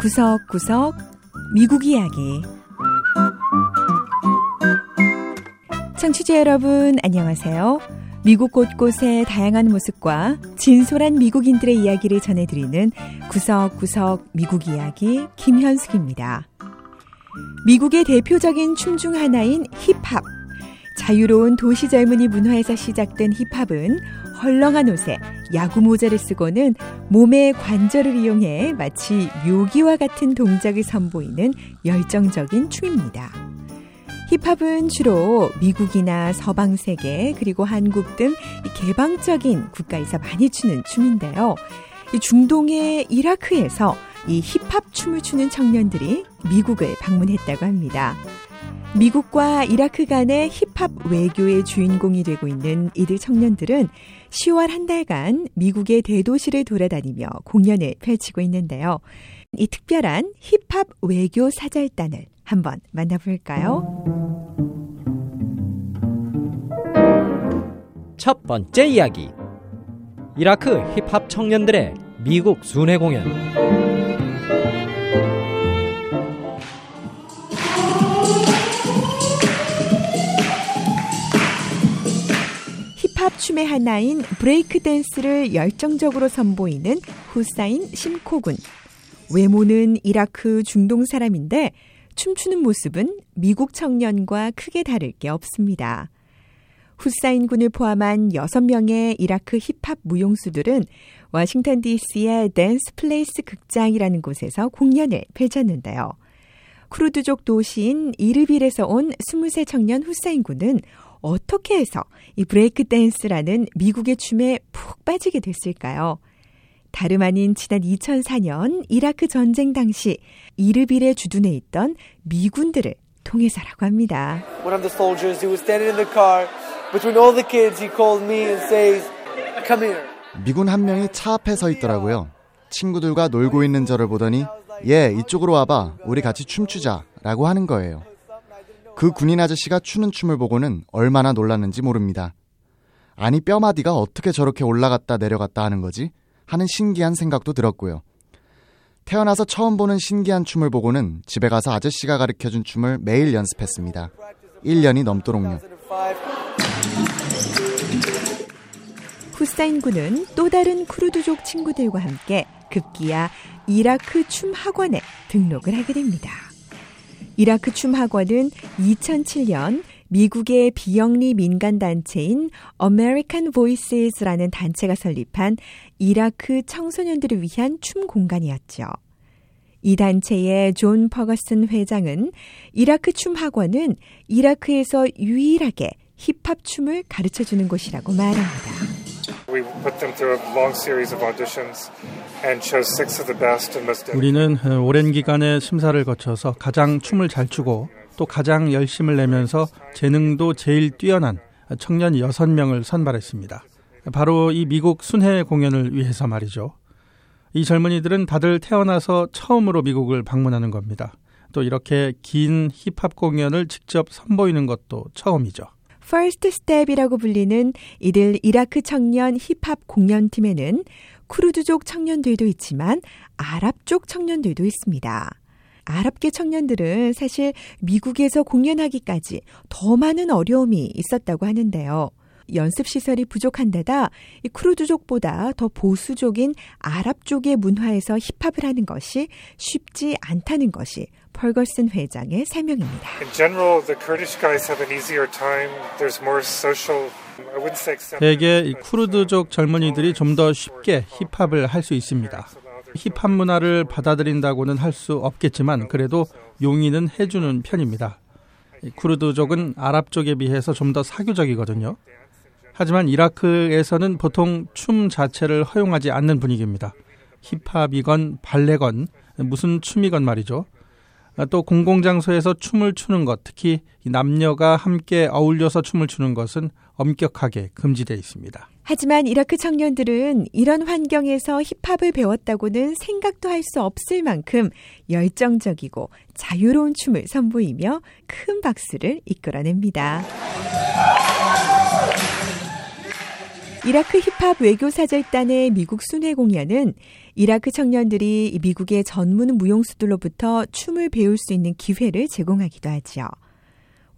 구석구석 미국 이야기 청취자 여러분 안녕하세요. 미국 곳곳의 다양한 모습과 진솔한 미국인들의 이야기를 전해드리는 구석구석 미국 이야기 김현숙입니다. 미국의 대표적인 춤 중 하나인 힙합. 자유로운 도시 젊은이 문화에서 시작된 힙합은 헐렁한 옷에 야구 모자를 쓰고는 몸의 관절을 이용해 마치 묘기와 같은 동작을 선보이는 열정적인 춤입니다. 힙합은 주로 미국이나 서방 세계 그리고 한국 등 개방적인 국가에서 많이 추는 춤인데요. 중동의 이라크에서 이 힙합 춤을 추는 청년들이 미국을 방문했다고 합니다. 미국과 이라크 간의 힙합 외교의 주인공이 되고 있는 이들 청년들은 10월 한 달간 미국의 대도시를 돌아다니며 공연을 펼치고 있는데요. 이 특별한 힙합 외교 사절단을 한번 만나볼까요? 첫 번째 이야기. 이라크 힙합 청년들의 미국 순회 공연. 힙합 춤의 하나인 브레이크 댄스를 열정적으로 선보이는 후사인 심코군. 외모는 이라크 중동 사람인데 춤추는 모습은 미국 청년과 크게 다를 게 없습니다. 후사인 군을 포함한 6명의 이라크 힙합 무용수들은 워싱턴 DC의 댄스 플레이스 극장이라는 곳에서 공연을 펼쳤는데요. 쿠르드족 도시인 이르빌에서 온 20세 청년 후사인 군은 어떻게 해서 이 브레이크 댄스라는 미국의 춤에 푹 빠지게 됐을까요? 다름 아닌 지난 2004년 이라크 전쟁 당시 이르빌에 주둔해 있던 미군들을 통해서라고 합니다. One of the soldiers who was standing in the car between all the kids, he called me and says, "Come here." 미군 한 명이 차 앞에 서 있더라고요. 친구들과 놀고 있는 저를 보더니 예, 이쪽으로 와봐. 우리 같이 춤추자. 라고 하는 거예요. 그 군인 아저씨가 추는 춤을 보고는 얼마나 놀랐는지 모릅니다. 아니 뼈마디가 어떻게 저렇게 올라갔다 내려갔다 하는 거지? 하는 신기한 생각도 들었고요. 태어나서 처음 보는 신기한 춤을 보고는 집에 가서 아저씨가 가르쳐준 춤을 매일 연습했습니다. 1년이 넘도록요. 후사인 군은 또 다른 쿠르드족 친구들과 함께 급기야 이라크 춤 학원에 등록을 하게 됩니다. 이라크 춤 학원은 2007년 미국의 비영리 민간 단체인 American Voices라는 단체가 설립한 이라크 청소년들을 위한 춤 공간이었죠. 이 단체의 존 퍼거슨 회장은 이라크 춤 학원은 이라크에서 유일하게 힙합 춤을 가르쳐 주는 곳이라고 말합니다. 우리는 오랜 기간의 심사를 거쳐서 가장 춤을 잘 추고 또 가장 열심을 내면서 재능도 제일 뛰어난 청년 6명을 선발했습니다. 바로 이 미국 순회 공연을 위해서 말이죠. 이 젊은이들은 다들 태어나서 처음으로 미국을 방문하는 겁니다. 또 이렇게 긴 힙합 공연을 직접 선보이는 것도 처음이죠. First Step이라고 불리는 이들 이라크 청년 힙합 공연팀에는 쿠르드족 청년들도 있지만 아랍 쪽 청년들도 있습니다. 아랍계 청년들은 사실 미국에서 공연하기까지 더 많은 어려움이 있었다고 하는데요. 연습 시설이 부족한 데다 이 크루드족보다 더 보수적인 아랍 쪽의 문화에서 힙합을 하는 것이 쉽지 않다는 것이 펄거슨 회장의 설명입니다. 대개 쿠르드족 젊은이들이 좀 더 쉽게 힙합을 할 수 있습니다. 힙합 문화를 받아들인다고는 할 수 없겠지만 그래도 용인은 해주는 편입니다. 쿠르드족은 아랍 쪽에 비해서 좀 더 사교적이거든요. 하지만 이라크에서는 보통 춤 자체를 허용하지 않는 분위기입니다. 힙합이건 발레건 무슨 춤이건 말이죠. 또 공공장소에서 춤을 추는 것, 특히 남녀가 함께 어울려서 춤을 추는 것은 엄격하게 금지되어 있습니다. 하지만 이라크 청년들은 이런 환경에서 힙합을 배웠다고는 생각도 할 수 없을 만큼 열정적이고 자유로운 춤을 선보이며 큰 박수를 이끌어냅니다. 이라크 힙합 외교사절단의 미국 순회 공연은 이라크 청년들이 미국의 전문 무용수들로부터 춤을 배울 수 있는 기회를 제공하기도 하죠.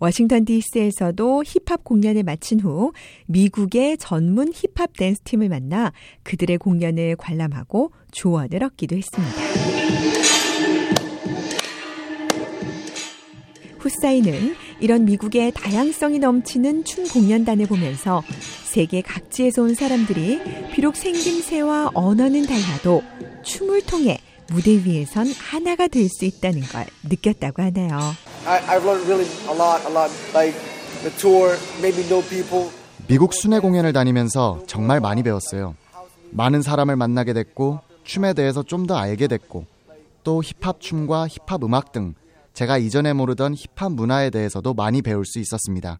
워싱턴 DC에서도 힙합 공연을 마친 후 미국의 전문 힙합 댄스 팀을 만나 그들의 공연을 관람하고 조언을 얻기도 했습니다. 후사인은 이런 미국의 다양성이 넘치는 춤 공연단을 보면서 세계 각지에서 온 사람들이 비록 생김새와 언어는 달라도 춤을 통해 무대 위에선 하나가 될 수 있다는 걸 느꼈다고 하네요. I, I've learned really a lot, a lot. Like the tour made me know people. 미국 순회 공연을 다니면서 정말 많이 배웠어요. 많은 사람을 만나게 됐고 춤에 대해서 좀 더 알게 됐고 또 힙합 춤과 힙합 음악 등 제가 이전에 모르던 힙합 문화에 대해서도 많이 배울 수 있었습니다.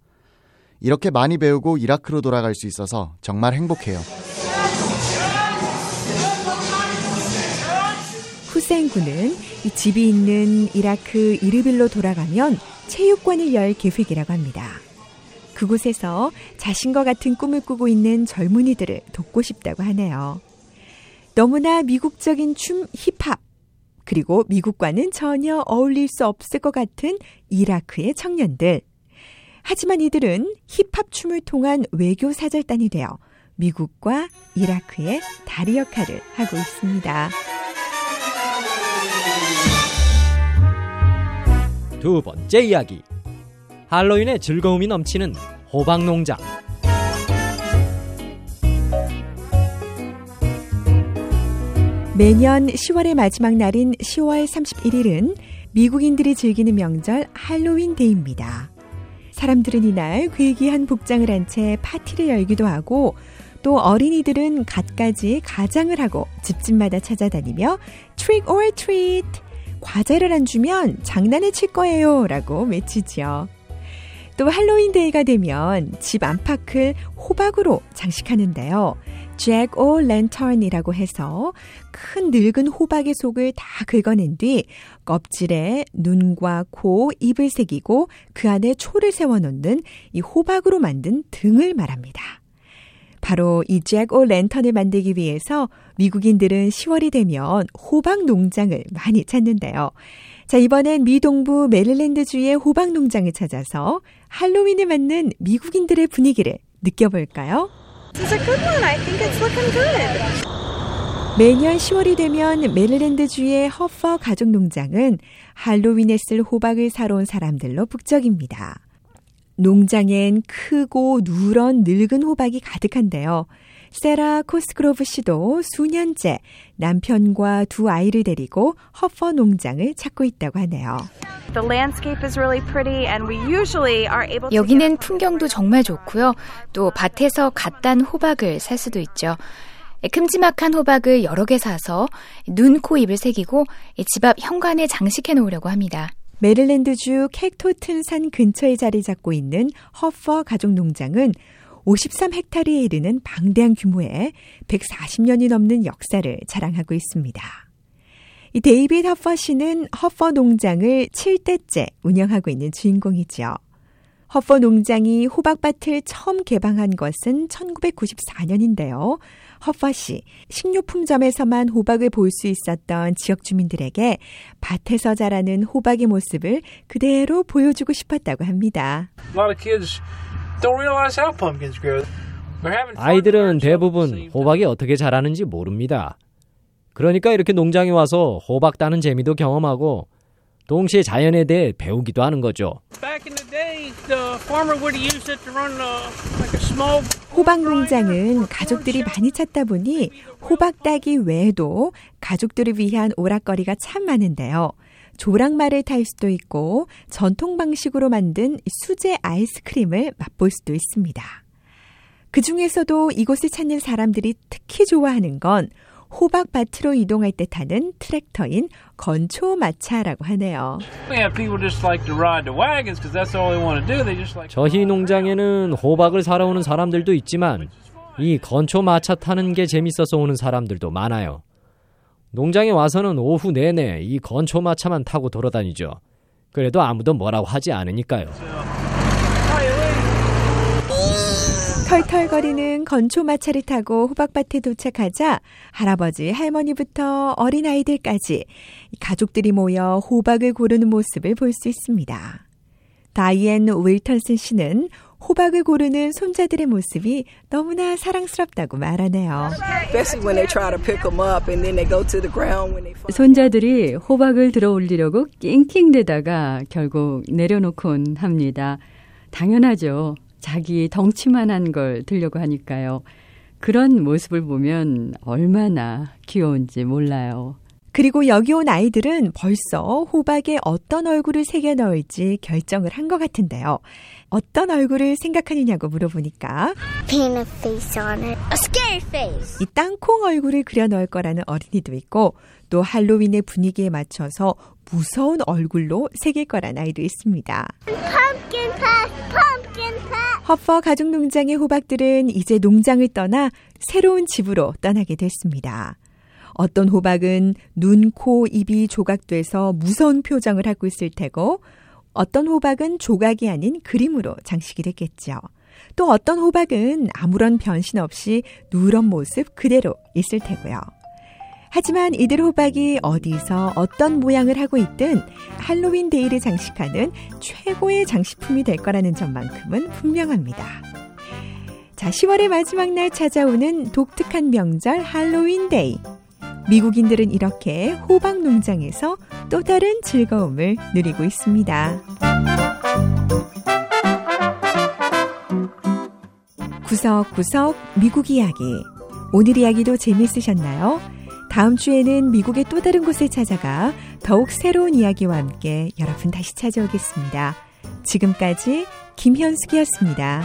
이렇게 많이 배우고 이라크로 돌아갈 수 있어서 정말 행복해요. 후세인 군은 이 집이 있는 이라크 이르빌로 돌아가면 체육관을 열 계획이라고 합니다. 그곳에서 자신과 같은 꿈을 꾸고 있는 젊은이들을 돕고 싶다고 하네요. 너무나 미국적인 춤 힙합, 그리고 미국과는 전혀 어울릴 수 없을 것 같은 이라크의 청년들. 하지만 이들은 힙합 춤을 통한 외교 사절단이 되어 미국과 이라크의 다리 역할을 하고 있습니다. 두 번째 이야기. 할로윈의 즐거움이 넘치는 호박 농장. 매년 10월의 마지막 날인 10월 31일은 미국인들이 즐기는 명절 할로윈 데이입니다. 사람들은 이날 괴기한 복장을 한 채 파티를 열기도 하고 또 어린이들은 갖가지 가장을 하고 집집마다 찾아다니며 trick or treat 과자를 안 주면 장난을 칠 거예요 라고 외치지요. 또 할로윈 데이가 되면 집 안팎을 호박으로 장식하는데요. jack-o'-lantern이라고 해서 큰 늙은 호박의 속을 다 긁어낸 뒤 껍질에 눈과 코, 입을 새기고 그 안에 초를 세워놓는 이 호박으로 만든 등을 말합니다. 바로 이 잭 오 랜턴을 만들기 위해서 미국인들은 10월이 되면 호박 농장을 많이 찾는데요. 자, 이번엔 미 동부 메릴랜드주의 호박 농장을 찾아서 할로윈에 맞는 미국인들의 분위기를 느껴볼까요? 매년 10월이 되면 메릴랜드주의 허퍼 가족 농장은 할로윈에 쓸 호박을 사러 온 사람들로 북적입니다. 농장엔 크고 누런 늙은 호박이 가득한데요. 세라 코스그로브 씨도 수년째 남편과 두 아이를 데리고 허퍼 농장을 찾고 있다고 하네요. 여기는 풍경도 정말 좋고요. 또 밭에서 갓 딴 호박을 살 수도 있죠. 큼지막한 호박을 여러 개 사서 눈, 코, 입을 새기고 집 앞 현관에 장식해 놓으려고 합니다. 메릴랜드주 캐톡틴 산 근처에 자리 잡고 있는 허퍼 가족 농장은 53헥타르에 이르는 방대한 규모의 140년이 넘는 역사를 자랑하고 있습니다. 이 데이빗 허퍼 씨는 허퍼 농장을 7대째 운영하고 있는 주인공이죠. 허퍼 농장이 호박밭을 처음 개방한 것은 1994년인데요. 허퍼 씨, 식료품점에서만 호박을 볼 수 있었던 지역 주민들에게 밭에서 자라는 호박의 모습을 그대로 보여주고 싶었다고 합니다. 아이들은 대부분 호박이 어떻게 자라는지 모릅니다. 그러니까 이렇게 농장에 와서 호박 따는 재미도 경험하고 동시에 자연에 대해 배우기도 하는 거죠. 호박 농장은 가족들이 많이 찾다 보니 호박 따기 외에도 가족들을 위한 오락거리가 참 많은데요. 조랑말을 탈 수도 있고 전통 방식으로 만든 수제 아이스크림을 맛볼 수도 있습니다. 그 중에서도 이곳을 찾는 사람들이 특히 좋아하는 건 호박밭으로 이동할 때 타는 트랙터인 건초마차라고 하네요. 저희 농장에는 호박을 사러 오는 사람들도 있지만 이 건초마차 타는 게 재밌어서 오는 사람들도 많아요. 농장에 와서는 오후 내내 이 건초마차만 타고 돌아다니죠. 그래도 아무도 뭐라고 하지 않으니까요. 털털거리는 건초마차를 타고 호박밭에 도착하자 할아버지, 할머니부터 어린아이들까지 가족들이 모여 호박을 고르는 모습을 볼 수 있습니다. 다이앤 윌턴슨 씨는 호박을 고르는 손자들의 모습이 너무나 사랑스럽다고 말하네요. 손자들이 호박을 들어 올리려고 낑낑대다가 결국 내려놓곤 합니다. 당연하죠. 자기 덩치만한 걸 들려고 하니까요. 그런 모습을 보면 얼마나 귀여운지 몰라요. 그리고 여기 온 아이들은 벌써 호박에 어떤 얼굴을 새겨 넣을지 결정을 한 것 같은데요. 어떤 얼굴을 생각하느냐고 물어보니까. 이 땅콩 얼굴을 그려 넣을 거라는 어린이도 있고 또 할로윈의 분위기에 맞춰서 무서운 얼굴로 새길 거란 아이도 있습니다. 허퍼 가족농장의 호박들은 이제 농장을 떠나 새로운 집으로 떠나게 됐습니다. 어떤 호박은 눈, 코, 입이 조각돼서 무서운 표정을 하고 있을 테고 어떤 호박은 조각이 아닌 그림으로 장식이 됐겠죠. 또 어떤 호박은 아무런 변신 없이 누런 모습 그대로 있을 테고요. 하지만 이들 호박이 어디서 어떤 모양을 하고 있든 할로윈 데이를 장식하는 최고의 장식품이 될 거라는 점만큼은 분명합니다. 자, 10월의 마지막 날 찾아오는 독특한 명절 할로윈 데이. 미국인들은 이렇게 호박 농장에서 또 다른 즐거움을 누리고 있습니다. 구석구석 미국 이야기. 오늘 이야기도 재밌으셨나요? 다음 주에는 미국의 또 다른 곳을 찾아가 더욱 새로운 이야기와 함께 여러분 다시 찾아오겠습니다. 지금까지 김현숙이었습니다.